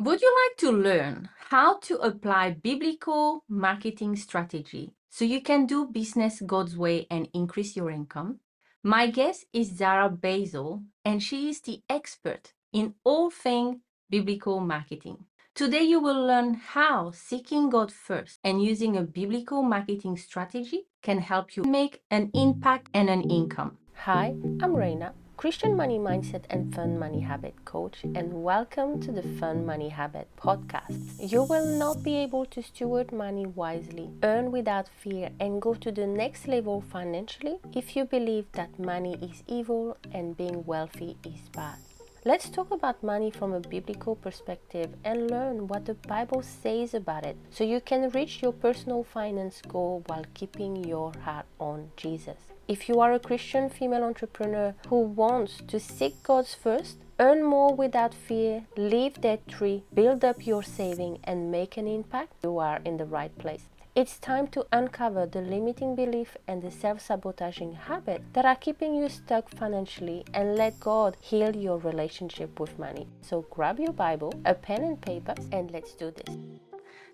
Would you like to learn how to apply biblical marketing strategy so you can do business God's way and increase your income? My guest is Sarah Beisel, and she is the expert in all things biblical marketing. Today, you will learn how seeking God first and using a biblical marketing strategy can help you make an impact and an income. Hi, I'm Reina, Christian money mindset and fun money habit coach, and welcome to the Fun Money Habit podcast. You will not be able to steward money wisely, earn without fear, and go to the next level financially if you believe that money is evil and being wealthy is bad. Let's talk about money from a biblical perspective and learn what the Bible says about it so you can reach your personal finance goal while keeping your heart on Jesus. If you are a Christian female entrepreneur who wants to seek God's first, earn more without fear, leave debt free, build up your saving, and make an impact, you are in the right place. It's time to uncover the limiting belief and the self sabotaging habit that are keeping you stuck financially and let God heal your relationship with money. So grab your Bible, a pen and paper, and let's do this.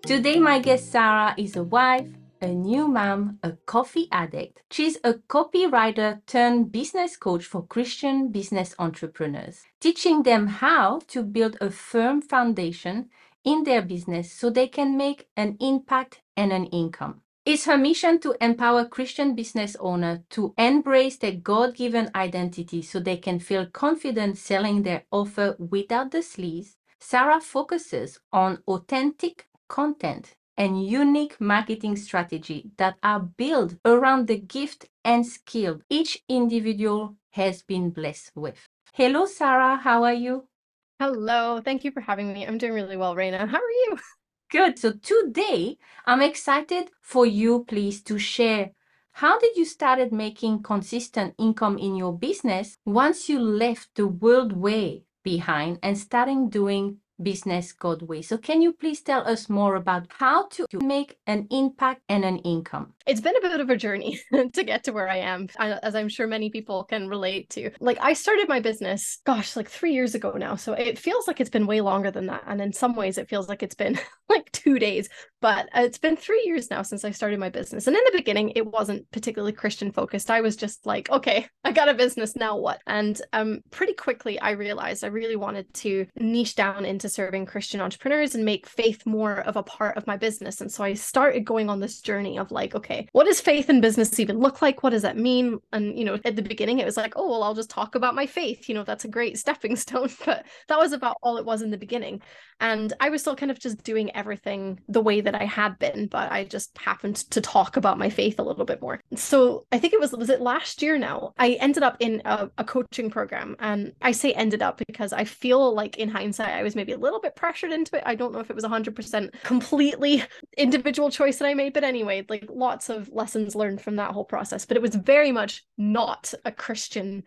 Today, my guest Sarah is a wife, a new mom, a coffee addict. She's a copywriter turned business coach for Christian business entrepreneurs, teaching them how to build a firm foundation in their business so they can make an impact and an income. It's her mission to empower Christian business owners to embrace their God given identity so they can feel confident selling their offer without the sleaze. Sarah focuses on authentic content and unique marketing strategy that are built around the gift and skill each individual has been blessed with. Hello, Sarah. How are you? Hello. Thank you for having me. I'm doing really well, Reina. How are you? Good. So today I'm excited for you, please, to share how did you started making consistent income in your business once you left the world way behind and starting doing business God way. So can you please tell us more about how to make an impact and an income? It's been a bit of a journey to get to where I am, as I'm sure many people can relate to. Like I started my business, gosh, like three years ago now. So it feels like it's been way longer than that. And in some ways, it feels like it's been like two days. But it's been three years now since I started my business. And in the beginning, it wasn't particularly Christian focused. I was just like, okay, I got a business, now what? And um, pretty quickly, I realized I really wanted to niche down into serving Christian entrepreneurs and make faith more of a part of my business. And so I started going on this journey of like, okay, okay, what does faith in business even look like? What does that mean? And, you know, at the beginning, it was like, oh, well, I'll just talk about my faith. You know, that's a great stepping stone. But that was about all it was in the beginning. And I was still kind of just doing everything the way that I had been, but I just happened to talk about my faith a little bit more. So I think it was, was it last year now? I ended up in a, a coaching program. And I say ended up because I feel like in hindsight, I was maybe a little bit pressured into it. I don't know if it was 100% completely individual choice that I made, but anyway, like lots of lessons learned from that whole process, but it was very much not a Christian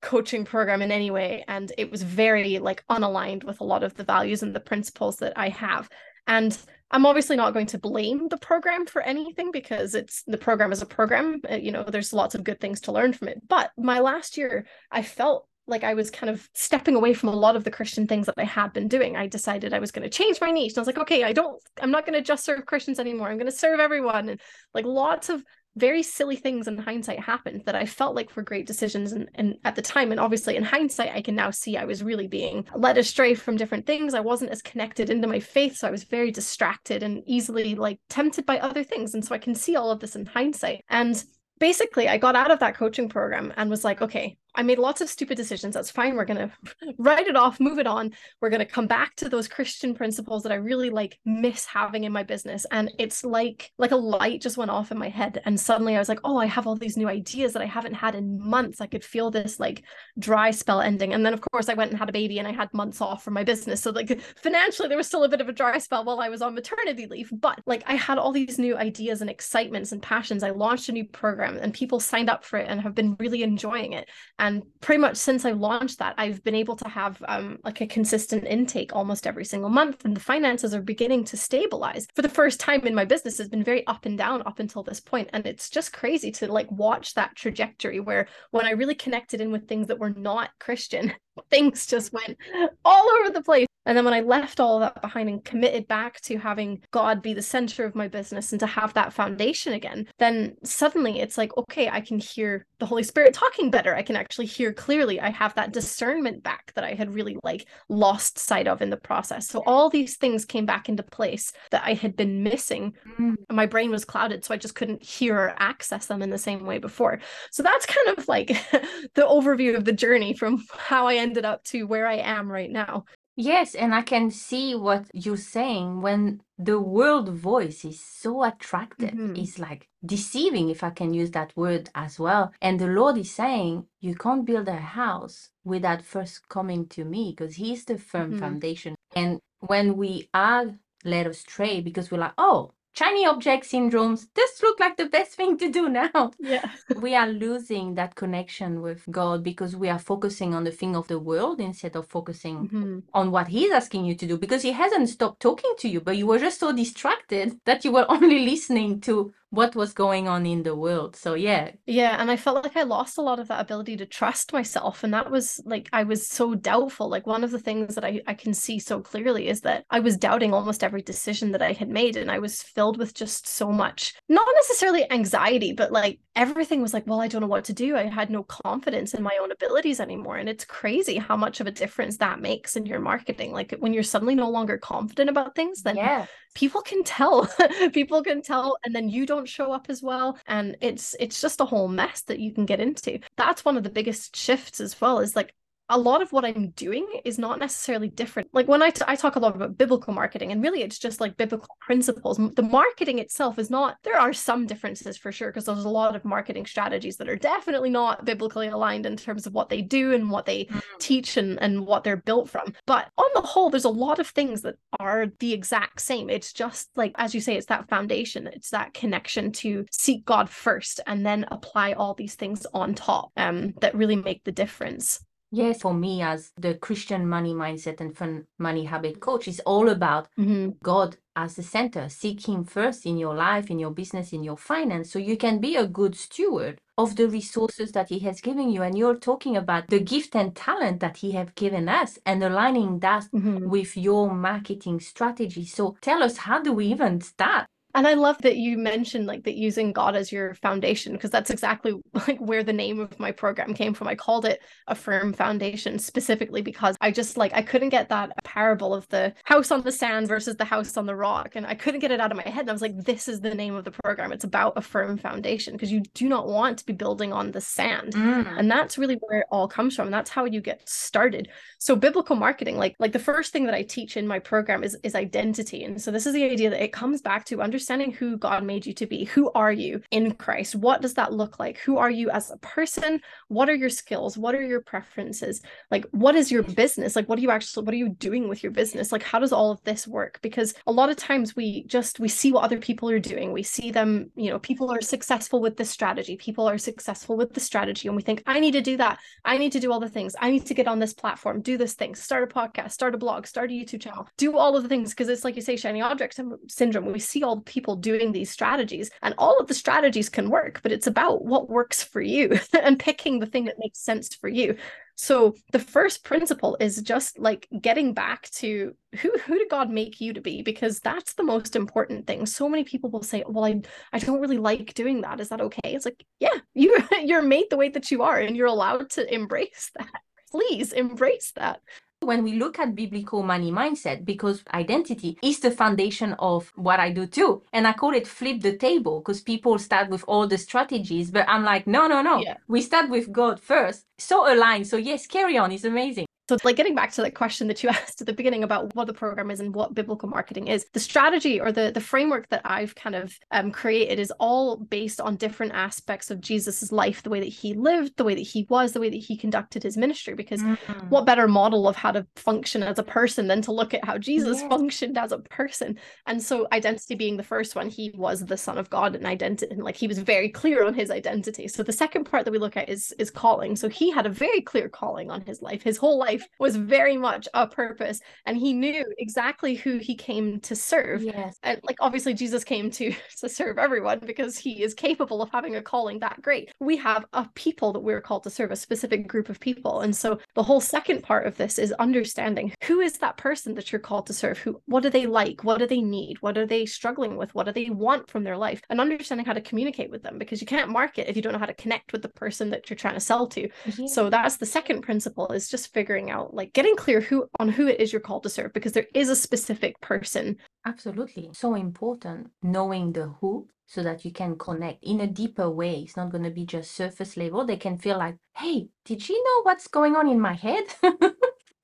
coaching program in any way. And it was very like unaligned with a lot of the values and the principles that I have. And I'm obviously not going to blame the program for anything because it's the program is a program. Uh, you know, there's lots of good things to learn from it. But my last year, I felt like I was kind of stepping away from a lot of the Christian things that I had been doing. I decided I was going to change my niche. And I was like, okay, I don't, I'm not going to just serve Christians anymore. I'm going to serve everyone. And like lots of very silly things in hindsight happened that I felt like were great decisions and, and at the time. And obviously in hindsight, I can now see I was really being led astray from different things. I wasn't as connected into my faith. So I was very distracted and easily like tempted by other things. And so I can see all of this in hindsight. And basically I got out of that coaching program and was like, okay, I made lots of stupid decisions. That's fine. We're going to write it off, move it on. We're going to come back to those Christian principles that I really like miss having in my business. And it's like like a light just went off in my head and suddenly I was like, "Oh, I have all these new ideas that I haven't had in months." I could feel this like dry spell ending. And then of course I went and had a baby and I had months off from my business. So like financially there was still a bit of a dry spell while I was on maternity leave, but like I had all these new ideas and excitements and passions. I launched a new program and people signed up for it and have been really enjoying it and pretty much since I launched that, I've been able to have um, like a consistent intake almost every single month, and the finances are beginning to stabilize. For the first time in my business, has been very up and down up until this point, and it's just crazy to like watch that trajectory where when I really connected in with things that were not Christian, things just went all over the place. And then when I left all that behind and committed back to having God be the center of my business and to have that foundation again, then suddenly it's like, okay, I can hear the Holy Spirit talking better. I can actually hear clearly. I have that discernment back that I had really like lost sight of in the process. So all these things came back into place that I had been missing. Mm. My brain was clouded, so I just couldn't hear or access them in the same way before. So that's kind of like the overview of the journey from how I ended up to where I am right now. Yes, and I can see what you're saying when the world voice is so attractive. Mm-hmm. It's like deceiving, if I can use that word as well. And the Lord is saying, You can't build a house without first coming to me because He's the firm mm-hmm. foundation. And when we are led astray because we're like, Oh, shiny object syndromes this look like the best thing to do now yeah we are losing that connection with god because we are focusing on the thing of the world instead of focusing mm-hmm. on what he's asking you to do because he hasn't stopped talking to you but you were just so distracted that you were only listening to what was going on in the world. So yeah. Yeah, and I felt like I lost a lot of that ability to trust myself and that was like I was so doubtful. Like one of the things that I I can see so clearly is that I was doubting almost every decision that I had made and I was filled with just so much not necessarily anxiety, but like everything was like, well, I don't know what to do. I had no confidence in my own abilities anymore and it's crazy how much of a difference that makes in your marketing. Like when you're suddenly no longer confident about things, then yeah people can tell people can tell and then you don't show up as well and it's it's just a whole mess that you can get into. That's one of the biggest shifts as well is like a lot of what I'm doing is not necessarily different. Like when I, t- I talk a lot about biblical marketing, and really it's just like biblical principles. The marketing itself is not, there are some differences for sure, because there's a lot of marketing strategies that are definitely not biblically aligned in terms of what they do and what they mm. teach and, and what they're built from. But on the whole, there's a lot of things that are the exact same. It's just like, as you say, it's that foundation, it's that connection to seek God first and then apply all these things on top um, that really make the difference. Yes, for me, as the Christian money mindset and fun money habit coach, is all about mm-hmm. God as the center. Seek Him first in your life, in your business, in your finance, so you can be a good steward of the resources that He has given you. And you're talking about the gift and talent that He have given us and aligning that mm-hmm. with your marketing strategy. So tell us, how do we even start? And I love that you mentioned like that using God as your foundation because that's exactly like where the name of my program came from. I called it a firm foundation specifically because I just like I couldn't get that parable of the house on the sand versus the house on the rock and I couldn't get it out of my head and I was like this is the name of the program. It's about a firm foundation because you do not want to be building on the sand. Mm. And that's really where it all comes from. And that's how you get started. So biblical marketing like like the first thing that I teach in my program is is identity. And so this is the idea that it comes back to understanding understanding who God made you to be. Who are you in Christ? What does that look like? Who are you as a person? What are your skills? What are your preferences? Like, what is your business? Like, what are you actually, what are you doing with your business? Like, how does all of this work? Because a lot of times we just, we see what other people are doing. We see them, you know, people are successful with this strategy. People are successful with the strategy. And we think, I need to do that. I need to do all the things. I need to get on this platform, do this thing, start a podcast, start a blog, start a YouTube channel, do all of the things. Because it's like you say, shiny object syndrome. We see all people doing these strategies and all of the strategies can work but it's about what works for you and picking the thing that makes sense for you so the first principle is just like getting back to who who did God make you to be because that's the most important thing. So many people will say, "Well, I I don't really like doing that. Is that okay?" It's like, "Yeah, you you're made the way that you are and you're allowed to embrace that." Please embrace that when we look at biblical money mindset because identity is the foundation of what I do too. And I call it flip the table because people start with all the strategies, but I'm like, no, no, no. Yeah. We start with God first. So aligned. So yes, carry on. It's amazing. So, like getting back to the question that you asked at the beginning about what the program is and what biblical marketing is, the strategy or the the framework that I've kind of um, created is all based on different aspects of Jesus's life, the way that he lived, the way that he was, the way that he conducted his ministry. Because mm-hmm. what better model of how to function as a person than to look at how Jesus yeah. functioned as a person? And so, identity being the first one, he was the Son of God and identity, and like he was very clear on his identity. So the second part that we look at is is calling. So he had a very clear calling on his life. His whole life life was very much a purpose and he knew exactly who he came to serve. Yes. And like obviously Jesus came to to serve everyone because he is capable of having a calling that great. We have a people that we're called to serve, a specific group of people. And so the whole second part of this is understanding who is that person that you're called to serve? Who what do they like? What do they need? What are they struggling with? What do they want from their life? And understanding how to communicate with them because you can't market if you don't know how to connect with the person that you're trying to sell to. Yeah. So that's the second principle is just figuring out like getting clear who on who it is you're called to serve because there is a specific person. Absolutely. So important knowing the who so that you can connect in a deeper way. It's not going to be just surface level. They can feel like, hey, did she know what's going on in my head?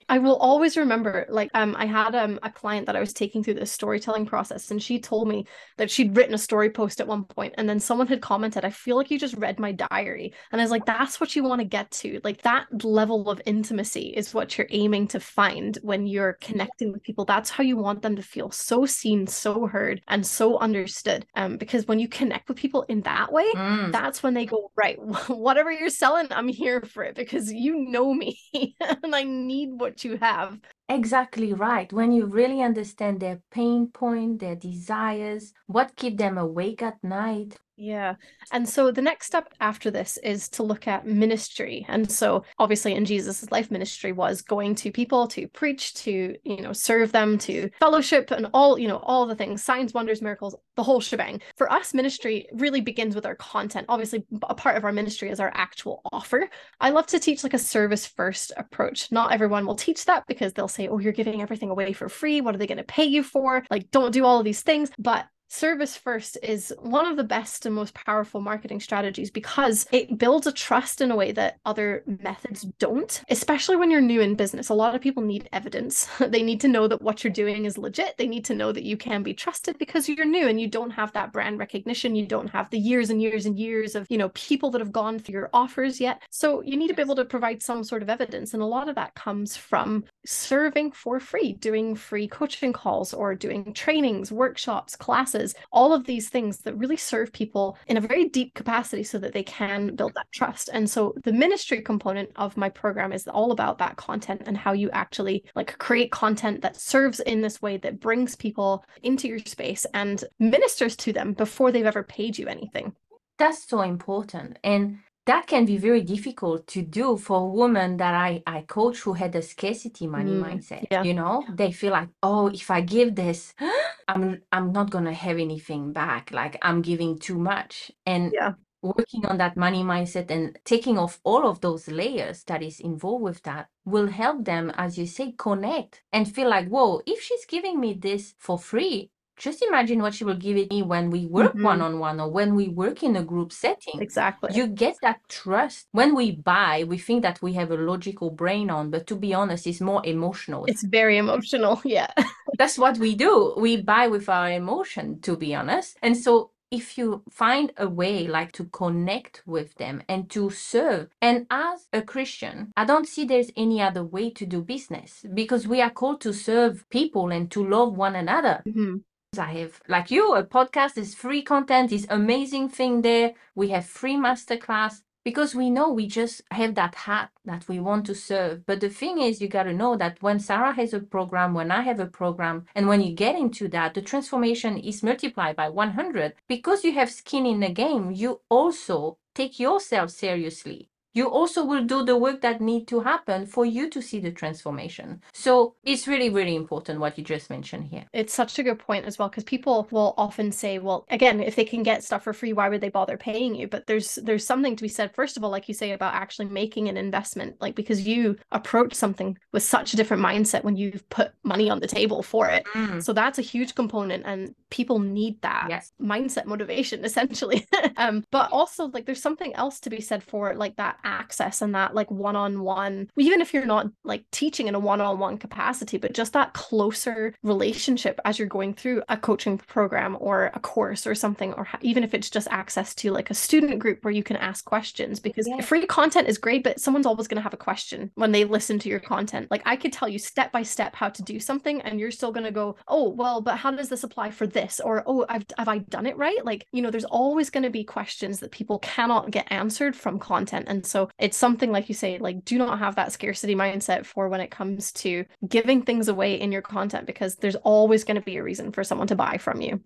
I will always remember, like, um, I had um a client that I was taking through this storytelling process, and she told me that she'd written a story post at one point, and then someone had commented, "I feel like you just read my diary," and I was like, "That's what you want to get to, like that level of intimacy is what you're aiming to find when you're connecting with people. That's how you want them to feel so seen, so heard, and so understood. Um, because when you connect with people in that way, Mm, that's when they go, right, whatever you're selling, I'm here for it because you know me and I need what you have. Exactly right. When you really understand their pain point, their desires, what keep them awake at night. Yeah. And so the next step after this is to look at ministry. And so obviously in Jesus' life ministry was going to people to preach, to, you know, serve them, to fellowship and all, you know, all the things, signs, wonders, miracles, the whole shebang. For us, ministry really begins with our content. Obviously, a part of our ministry is our actual offer. I love to teach like a service first approach. Not everyone will teach that because they'll say, oh, you're giving everything away for free. What are they going to pay you for? Like, don't do all of these things. But Service first is one of the best and most powerful marketing strategies because it builds a trust in a way that other methods don't, especially when you're new in business. A lot of people need evidence. they need to know that what you're doing is legit. They need to know that you can be trusted because you're new and you don't have that brand recognition. You don't have the years and years and years of, you know, people that have gone through your offers yet. So you need to be able to provide some sort of evidence. And a lot of that comes from serving for free, doing free coaching calls or doing trainings, workshops, classes all of these things that really serve people in a very deep capacity so that they can build that trust. And so the ministry component of my program is all about that content and how you actually like create content that serves in this way that brings people into your space and ministers to them before they've ever paid you anything. That's so important. And that can be very difficult to do for women that I, I coach who had a scarcity money Mm, mindset. yeah. You know, they feel like, oh, if I give this, I'm I'm not gonna have anything back. Like I'm giving too much. And Yeah. working on that money mindset and taking off all of those layers that is involved with that will help them, as you say, connect and feel like, whoa, if she's giving me this for free, just imagine what she will give it me when we work Mhm. one on one or when we work in a group setting. Exactly. You get that trust. When we buy, we think that we have a logical brain on, but to be honest, it's more emotional. it's very emotional. Yeah. That's what we do. We buy with our emotion, to be honest. And so if you find a way like to connect with them and to serve, and as a Christian, I don't see there's any other way to do business because we are called to serve people and to love one another. Mhm. I have, like you, a podcast is free content, is amazing thing there. We have free masterclass because we know we just have that hat that we want to serve. But the thing is, you got to know that when Sarah has a program, when I have a program, and when you get into that, the transformation is multiplied by 100 because you have skin in the game. You also take yourself seriously you also will do the work that need to happen for you to see the transformation so it's really really important what you just mentioned here It's such a good point as well because people will often say, well, again, if they can get stuff for free, why would they bother paying you? But there's there's something to be said first of all, like you say about actually making an investment, like because you approach something with such a different mindset when you've put money on the table for it. Mm, So that's a huge component, and people need that yes mindset motivation essentially. um, but also like there's something else to be said for like that access and that like one-on-one, even if you're not like teaching in a one-on-one capacity, but just that closer relationship as you're going through a coaching program or a course or something, or even if it's just access to like a student group where you can ask questions because Yeah. free content is great, but someone's always going to have a question when they listen to your content. Like I could tell you step by step how to do something, and you're still going to go, oh, well, but how does this apply for this? Or oh, I've have I done it right? Like you know, there's always going to be questions that people cannot get answered from content, and so so it's something like you say, like do not have that scarcity mindset for when it comes to giving things away in your content because there's always going to be a reason for someone to buy from you.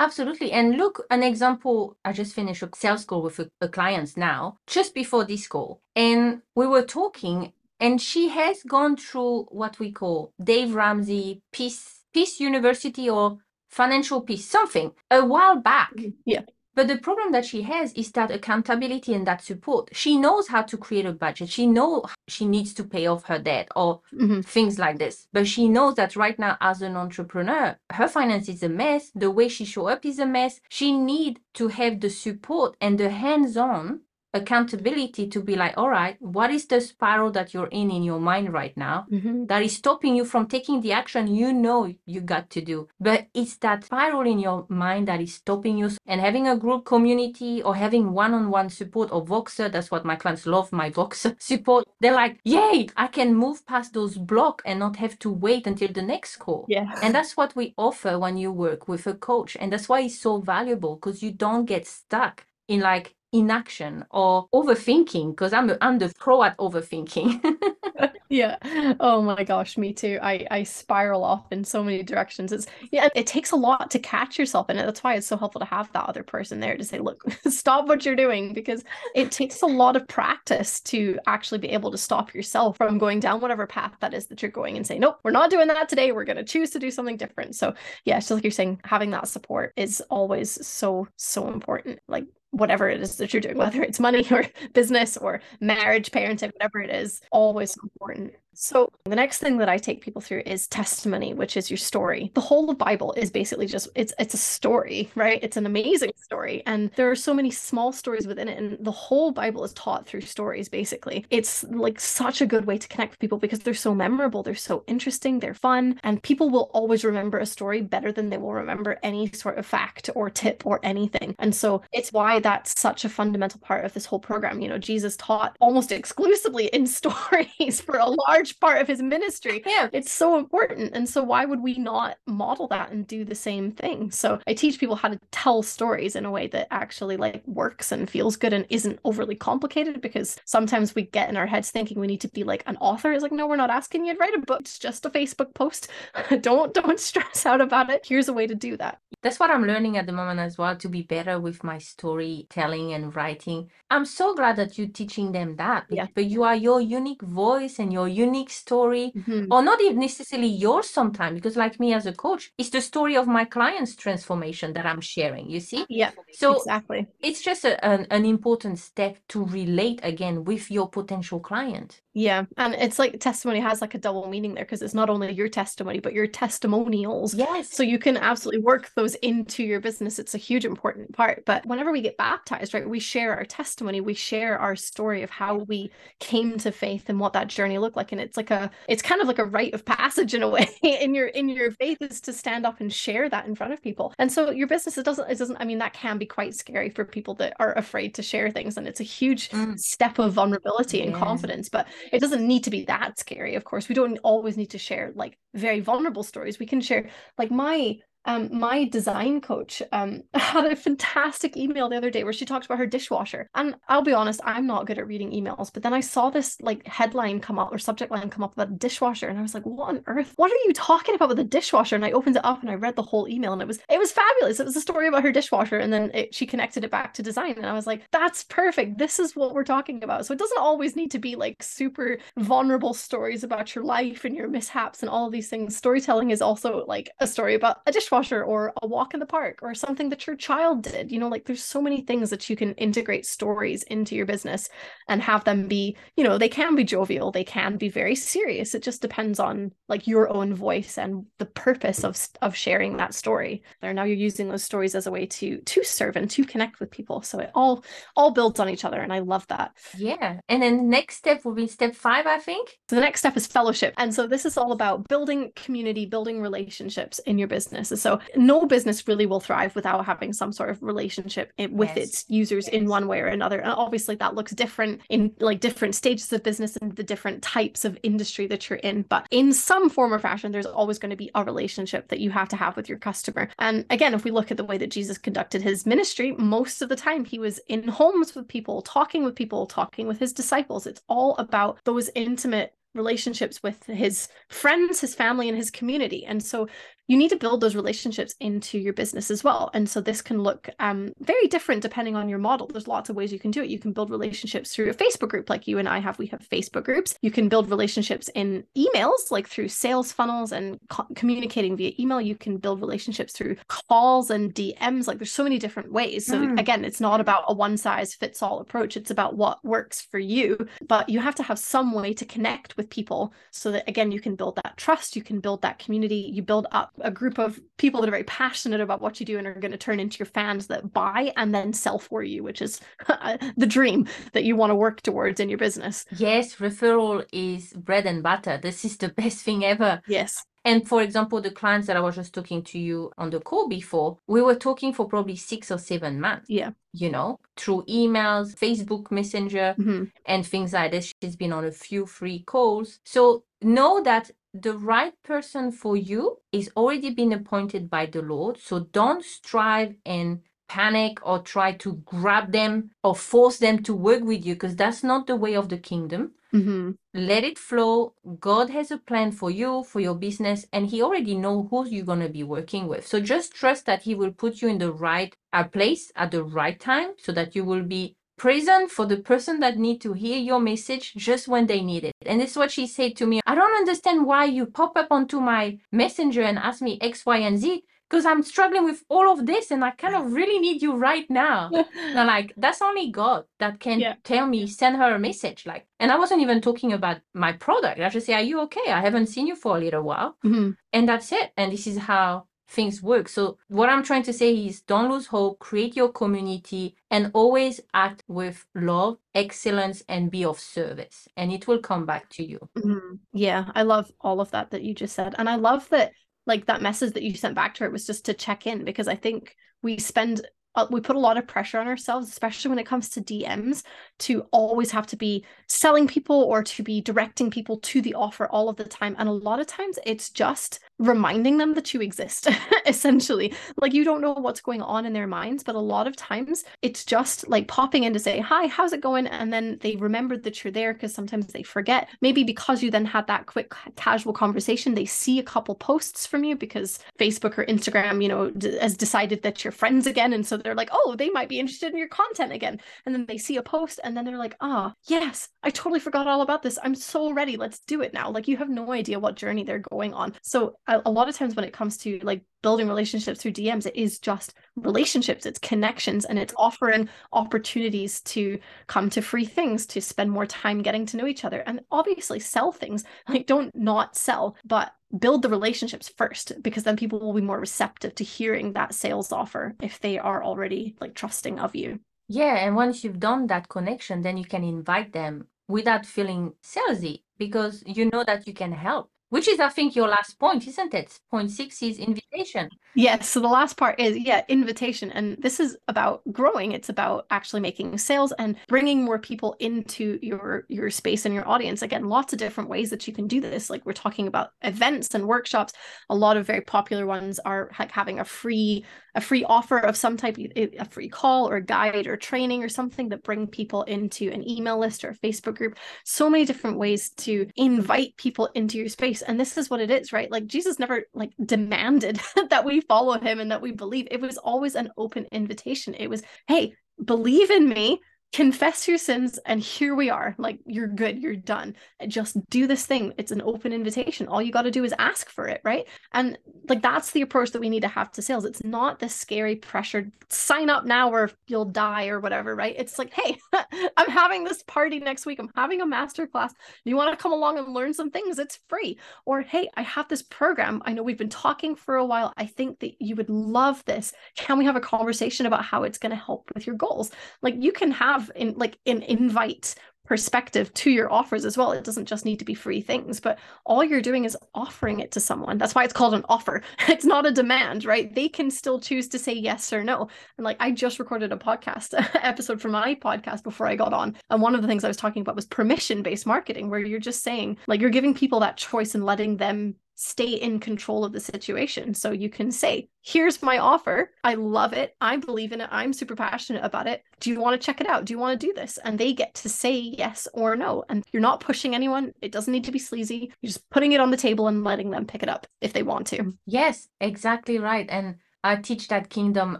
Absolutely. And look, an example, I just finished a sales call with a, a client now, just before this call. And we were talking, and she has gone through what we call Dave Ramsey Peace, Peace University or Financial Peace, something a while back. Mm, yeah. But the problem that she has is that accountability and that support. She knows how to create a budget. She knows she needs to pay off her debt or Mhm. things like this. But she knows that right now as an entrepreneur, her finance is a mess. The way she show up is a mess. She need to have the support and the hands-on accountability to be like, all right, what is the spiral that you're in in your mind right now? Mhm. that is stopping you from taking the action you know you got to do. But it's that spiral in your mind that is stopping you. And having a group community or having one on one support or Voxer, that's what my clients love my Voxer support. They're like, yay, I can move past those blocks and not have to wait until the next call. Yeah. And that's what we offer when you work with a coach. And that's why it's so valuable because you don't get stuck in like inaction or overthinking because I'm, I'm the pro at overthinking. Yeah. Oh my gosh, me too. I I spiral off in so many directions. It's yeah, it takes a lot to catch yourself in it. That's why it's so helpful to have that other person there to say, look, stop what you're doing because it takes a lot of practice to actually be able to stop yourself from going down whatever path that is that you're going and say, nope, we're not doing that today. We're going to choose to do something different. So yeah, just like you're saying, having that support is always so, so important. Like whatever it is that you're doing, whether it's money or business or marriage, parenting, whatever it is, always important. So the next thing that I take people through is testimony, which is your story. The whole Bible is basically just it's it's a story, right? It's an amazing story. And there are so many small stories within it. And the whole Bible is taught through stories, basically. It's like such a good way to connect with people because they're so memorable, they're so interesting, they're fun, and people will always remember a story better than they will remember any sort of fact or tip or anything. And so it's why that's such a fundamental part of this whole program. You know, Jesus taught almost exclusively in stories for a large part of his ministry. yeah. It's so important. And so why would we not model that and do the same thing? So I teach people how to tell stories in a way that actually like works and feels good and isn't overly complicated because sometimes we get in our heads thinking we need to be like an author. It's like, no, we're not asking you to write a book. It's just a Facebook post. don't don't stress out about it. Here's a way to do that. That's what I'm learning at the moment as well to be better with my storytelling and writing. I'm so glad that you're teaching them that. Yeah. But you are your unique voice and your unique story, Mhm. or not even necessarily yours sometimes, because like me as a coach, it's the story of my client's transformation that I'm sharing, you see? Yeah, So exactly. it's just a, an, an important step to relate again with your potential client. Yeah. And it's like testimony has like a double meaning there because it's not only your testimony, but your testimonials. Yes. So you can absolutely work those into your business. It's a huge important part. But whenever we get baptized, right, we share our testimony, we share our story of how we came to faith and what that journey looked like. And it's like a it's kind of like a rite of passage in a way in your in your faith is to stand up and share that in front of people. And so your business it doesn't it doesn't I mean that can be quite scary for people that are afraid to share things. And it's a huge Mm. step of vulnerability and Yeah. confidence. But it doesn't need to be that scary of course we don't always need to share like very vulnerable stories we can share like my um my design coach um had a fantastic email the other day where she talked about her dishwasher. And I'll be honest I'm not good at reading emails but then I saw this like headline come up or subject line come up about a dishwasher and I was like what on earth? What are you talking about with a dishwasher? And I opened it up and I read the whole email and it was it was fabulous. It was a story about her dishwasher and then it, she connected it back to design and I was like that's perfect. This is what we're talking about. So it doesn't always need to be like super vulnerable stories about your life and your mishaps and all these things. Storytelling is also like a story about a dishwasher or a walk in the park or something that your child did you know like there's so many things that you can integrate stories into your business and have them be you know they can be jovial they can be very serious it just depends on like your own voice and the purpose of of sharing that story there now you're using those stories as a way to to serve and to connect with people so it all all builds on each other and i love that Yeah. And then the next step will be step five, I think. so the next step is fellowship. And so this is all about building community, building relationships in your business, So no business really will thrive without having some sort of relationship with yes. its users yes. in one way or another. And obviously that looks different in like different stages of business and the different types of industry that you're in. But in some form or fashion, there's always going to be a relationship that you have to have with your customer. And again, if we look at the way that Jesus conducted his ministry, most of the time he was in homes with people, talking with people, talking with his disciples. It's all about those intimate relationships with his friends, his family, and his community. And so you need to build those relationships into your business as well. And so this can look um, very different depending on your model. There's lots of ways you can do it. You can build relationships through a Facebook group like you and I have. We have Facebook groups. You can build relationships in emails, like through sales funnels and co- communicating via email. You can build relationships through calls and DMs. Like there's so many different ways. So mm. again, it's not about a one size fits all approach. It's about what works for you. But you have to have some way to connect with people so that again, you can build that trust, you can build that community, you build up a group of people that are very passionate about what you do and are going to turn into your fans that buy and then sell for you, which is the dream that you want to work towards in your business. Yes, referral is bread and butter. This is the best thing ever. Yes. And for example, the clients that I was just talking to you on the call before, we were talking for probably six or seven months. Yeah. You know, through emails, Facebook Messenger, mm-hmm. and things like this. She's been on a few free calls. So know that the right person for you is already been appointed by the Lord. So don't strive and panic or try to grab them or force them to work with you because that's not the way of the kingdom. Mm-hmm. Let it flow. God has a plan for you, for your business, and He already know who you're gonna be working with. So just trust that He will put you in the right uh, place at the right time, so that you will be present for the person that need to hear your message just when they need it. And this is what she said to me. I don't understand why you pop up onto my messenger and ask me X, Y, and Z because I'm struggling with all of this and I kind of really need you right now. and like, that's only God that can yeah. tell me, send her a message. Like, and I wasn't even talking about my product. I just say, Are you okay? I haven't seen you for a little while. Mm-hmm. And that's it. And this is how things work. So what I'm trying to say is don't lose hope, create your community and always act with love, excellence and be of service and it will come back to you. Mm-hmm. Yeah, I love all of that that you just said. And I love that like that message that you sent back to her was just to check in because I think we spend uh, we put a lot of pressure on ourselves, especially when it comes to DMs, to always have to be selling people or to be directing people to the offer all of the time. And a lot of times it's just reminding them that you exist essentially. Like you don't know what's going on in their minds but a lot of times it's just like popping in to say hi how's it going? And then they remembered that you're there because sometimes they forget. Maybe because you then had that quick casual conversation they see a couple posts from you because facebook or instagram you know d- has decided that you're friends again. And so they're like oh they might be interested in your content again. And then they see a post and then they're like ah oh, yes i totally forgot all about this. I'm so ready. Let's do it now. Like you have no idea what journey they're going on. So a, a lot of times when it comes to like building relationships through DMs, it is just relationships, it's connections, and it's offering opportunities to come to free things, to spend more time getting to know each other, and obviously sell things. Like, don't not sell, but build the relationships first, because then people will be more receptive to hearing that sales offer if they are already like trusting of you. Yeah. And once you've done that connection, then you can invite them without feeling salesy because you know that you can help which is, I think, your last point, isn't it? Point six is invitation. Yes. So the last part is, yeah, invitation. And this is about growing. It's about actually making sales and bringing more people into your your space and your audience. Again, lots of different ways that you can do this. Like we're talking about events and workshops. A lot of very popular ones are like having a free a free offer of some type, a free call or guide or training or something that bring people into an email list or a Facebook group. So many different ways to invite people into your space. And this is what it is, right? Like Jesus never like demanded that we follow him and that we believe. It was always an open invitation. It was, hey, believe in me confess your sins and here we are. Like you're good. You're done. Just do this thing. It's an open invitation. All you got to do is ask for it right? And like that's the approach that we need to have to sales. It's not this scary pressured sign up now or you'll die or whatever right? It's like hey i'm having this party next week. I'm having a master class you want to come along and learn some things? It's free. Or hey i have this program. I know we've been talking for a while. I think that you would love this. Can we have a conversation about how it's going to help with your goals? Like you can have have in like an invite perspective to your offers as well. It doesn't just need to be free things, but all you're doing is offering it to someone. That's why it's called an offer. It's not a demand, right? They can still choose to say yes or no. And like I just recorded a podcast episode for my podcast before I got on. And one of the things I was talking about was permission based marketing, where you're just saying, like, you're giving people that choice and letting them stay in control of the situation. So you can say, here's my offer. I love it. I believe in it. I'm super passionate about it. Do you want to check it out? Do you want to do this? And they get to say yes or no. And you're not pushing anyone. It doesn't need to be sleazy. You're just putting it on the table and letting them pick it up if they want to. Yes, exactly right. And I teach that kingdom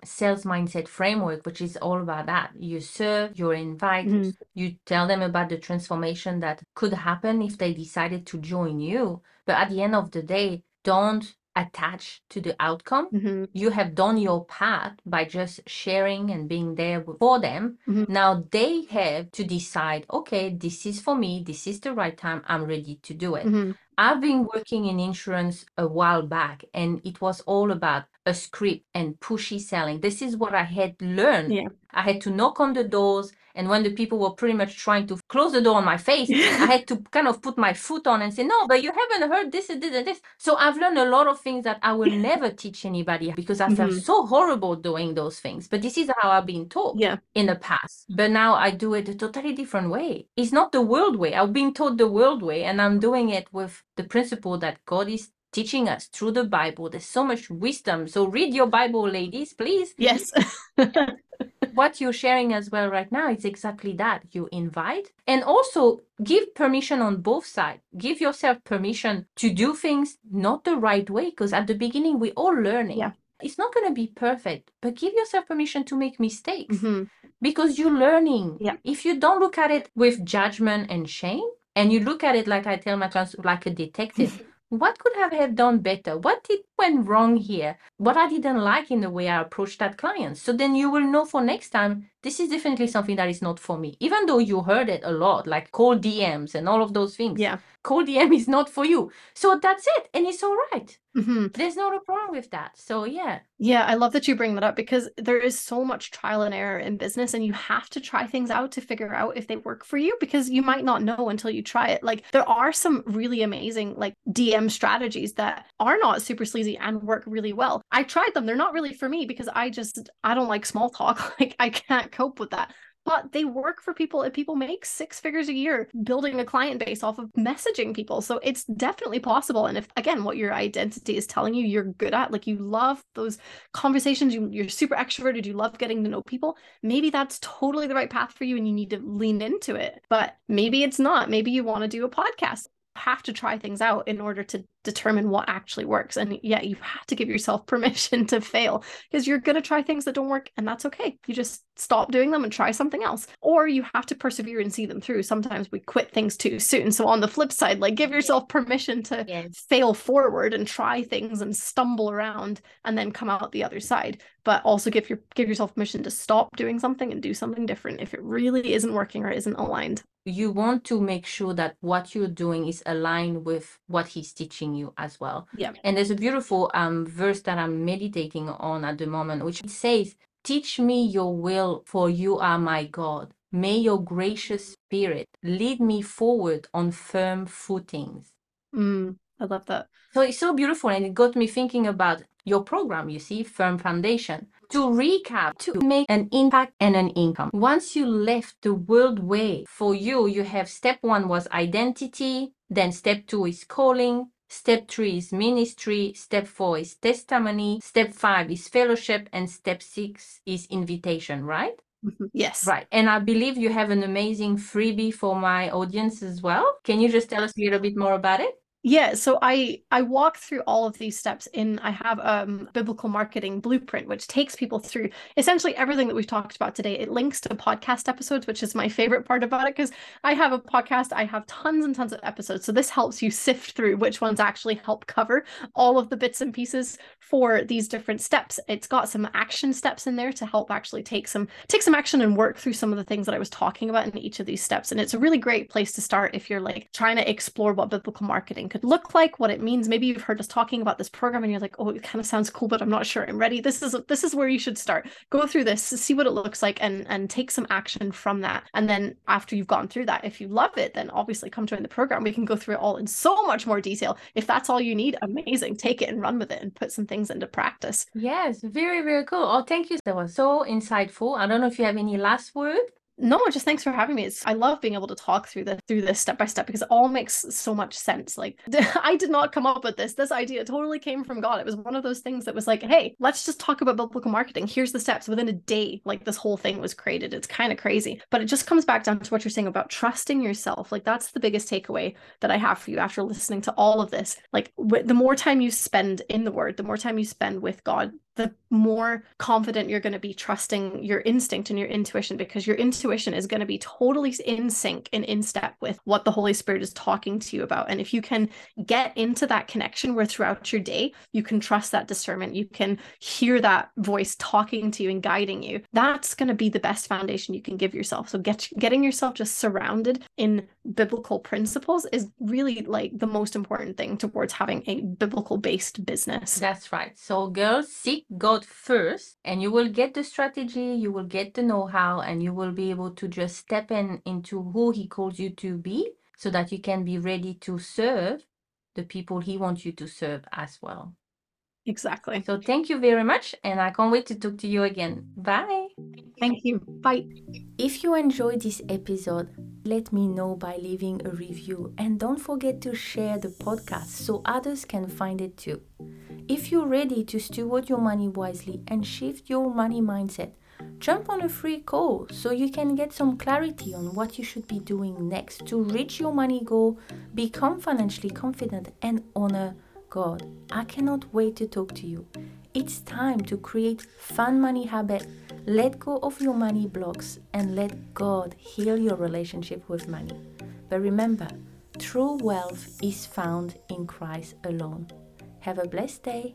sales mindset framework, which is all about that. You serve, you invite, Mhm. you tell them about the transformation that could happen if they decided to join you. But at the end of the day, don't attach to the outcome. Mhm. You have done your part by just sharing and being there for them. Mhm. Now they have to decide, okay, this is for me, this is the right time, I'm ready to do it. Mhm. I've been working in insurance a while back, and it was all about a script and pushy selling. This is what I had learned. Yeah. I had to knock on the doors, and when the people were pretty much trying to close the door on my face, I had to kind of put my foot on and say, No, but you haven't heard this and this and this. So I've learned a lot of things that I will never teach anybody because I felt Mhm. so horrible doing those things. But this is how I've been taught Yeah. in the past. But now I do it a totally different way. It's not the world way. I've been taught the world way, and I'm doing it with the principle that God is teaching us through the Bible. There's so much wisdom. So read your Bible, ladies, please. Yes. What you're sharing as well right now is exactly that. You invite and also give permission on both sides. Give yourself permission to do things not the right way because at the beginning we're all learning. Yeah. It's not going to be perfect, but give yourself permission to make mistakes Mhm. because you're learning. Yeah. If you don't look at it with judgment and shame, and you look at it like I tell my clients, like a detective, what could I have done better? What did went wrong here? What I didn't like in the way I approached that client. So then you will know for next time, this is definitely something that is not for me. Even though you heard it a lot, like cold DMs and all of those things. Yeah. Cold DM is not for you. So that's it. And it's all right. hmm There's not a problem with that. So yeah. Yeah, I love that you bring that up because there is so much trial and error in business, and you have to try things out to figure out if they work for you because you might not know until you try it. Like, there are some really amazing, like, DM strategies that are not super sleazy and work really well. I tried them, they're not really for me because I just, I don't like small talk. Like, I can't cope with that. But they work for people, and people make six figures a year building a client base off of messaging people. So it's definitely possible. And if, again, what your identity is telling you you're good at, like you love those conversations, you, you're super extroverted, you love getting to know people, maybe that's totally the right path for you and you need to lean into it. But maybe it's not. Maybe you want to do a podcast. Have to try things out in order to determine what actually works. And yeah, you have to give yourself permission to fail because you're going to try things that don't work and that's okay. You just stop doing them and try something else. Or you have to persevere and see them through. Sometimes we quit things too soon. So on the flip side, like give yourself permission to Yes. fail forward and try things and stumble around and then come out the other side but also give your give yourself permission to stop doing something and do something different if it really isn't working or isn't aligned you want to make sure that what you're doing is aligned with what he's teaching you as well. Yeah. And there's a beautiful um verse that I'm meditating on at the moment, which says, Teach me your will, for you are my God. May your gracious spirit lead me forward on firm footings. mm, i love that So it's so beautiful, and it got me thinking about your program, you see, Firm Foundation. To recap, to make an impact and an income. Once you left the world way, for you, you have step one was identity, then step two is calling, step three is ministry, step four is testimony, step five is fellowship, and step six is invitation, right? Mhm. yes Right. And I believe you have an amazing freebie for my audience as well. Can you just tell us a little bit more about it? Yeah, so I I walk through all of these steps in I have um biblical marketing blueprint which takes people through essentially everything that we've talked about today. It links to podcast episodes, which is my favorite part about it because I have a podcast, I have tons and tons of episodes. So this helps you sift through which ones actually help cover all of the bits and pieces for these different steps. It's got some action steps in there to help actually take some take some action and work through some of the things that I was talking about in each of these steps. And it's a really great place to start if you're like trying to explore what biblical marketing could look like, what it means. Maybe you've heard us talking about this program and you're like, oh, it kind of sounds cool, but I'm not sure I'm ready. This is this is where you should start. Go through this, see what it looks like, and and take some action from that. And then after you've gone through that, if you love it, then obviously come join the program. We can go through it all in so much more detail. If that's all you need, amazing. Take it and run with it and put some things into practice. Yes, very, very cool. Oh, thank you. That was so insightful. I don't know if you have any last word no just thanks for having me. It's i love being able to talk through this through this step by step because it all makes so much sense. Like i did not come up with this. This idea totally came from god. It was one of those things that was like hey let's just talk about biblical marketing. Here's the steps. Within a day like this whole thing was created. It's kind of crazy but it just comes back down to what you're saying about trusting yourself. Like that's the biggest takeaway that i have for you after listening to all of this. Like the more time you spend in the word the more time you spend with god the more confident you're going to be trusting your instinct and your intuition because your intuition is going to be totally in sync and in step with what the Holy Spirit is talking to you about. And if you can get into that connection where throughout your day you can trust that discernment, you can hear that voice talking to you and guiding you, that's going to be the best foundation you can give yourself. So get getting yourself just surrounded in biblical principles is really like the most important thing towards having a biblical based business. That's right. So girls seek God first, and you will get the strategy, you will get the know how, and you will be able to just step in into who He calls you to be so that you can be ready to serve the people He wants you to serve as well. Exactly. So thank you very much, and I can't wait to talk to you again. Bye. Thank you. Bye. If you enjoyed this episode, let me know by leaving a review and don't forget to share the podcast so others can find it too. If you're ready to steward your money wisely and shift your money mindset, jump on a free call so you can get some clarity on what you should be doing next to reach your money goal, become financially confident, and honor God. I cannot wait to talk to you. It's time to create fun money habit. Let go of your money blocks and let God heal your relationship with money. But remember, true wealth is found in Christ alone. Have a blessed day.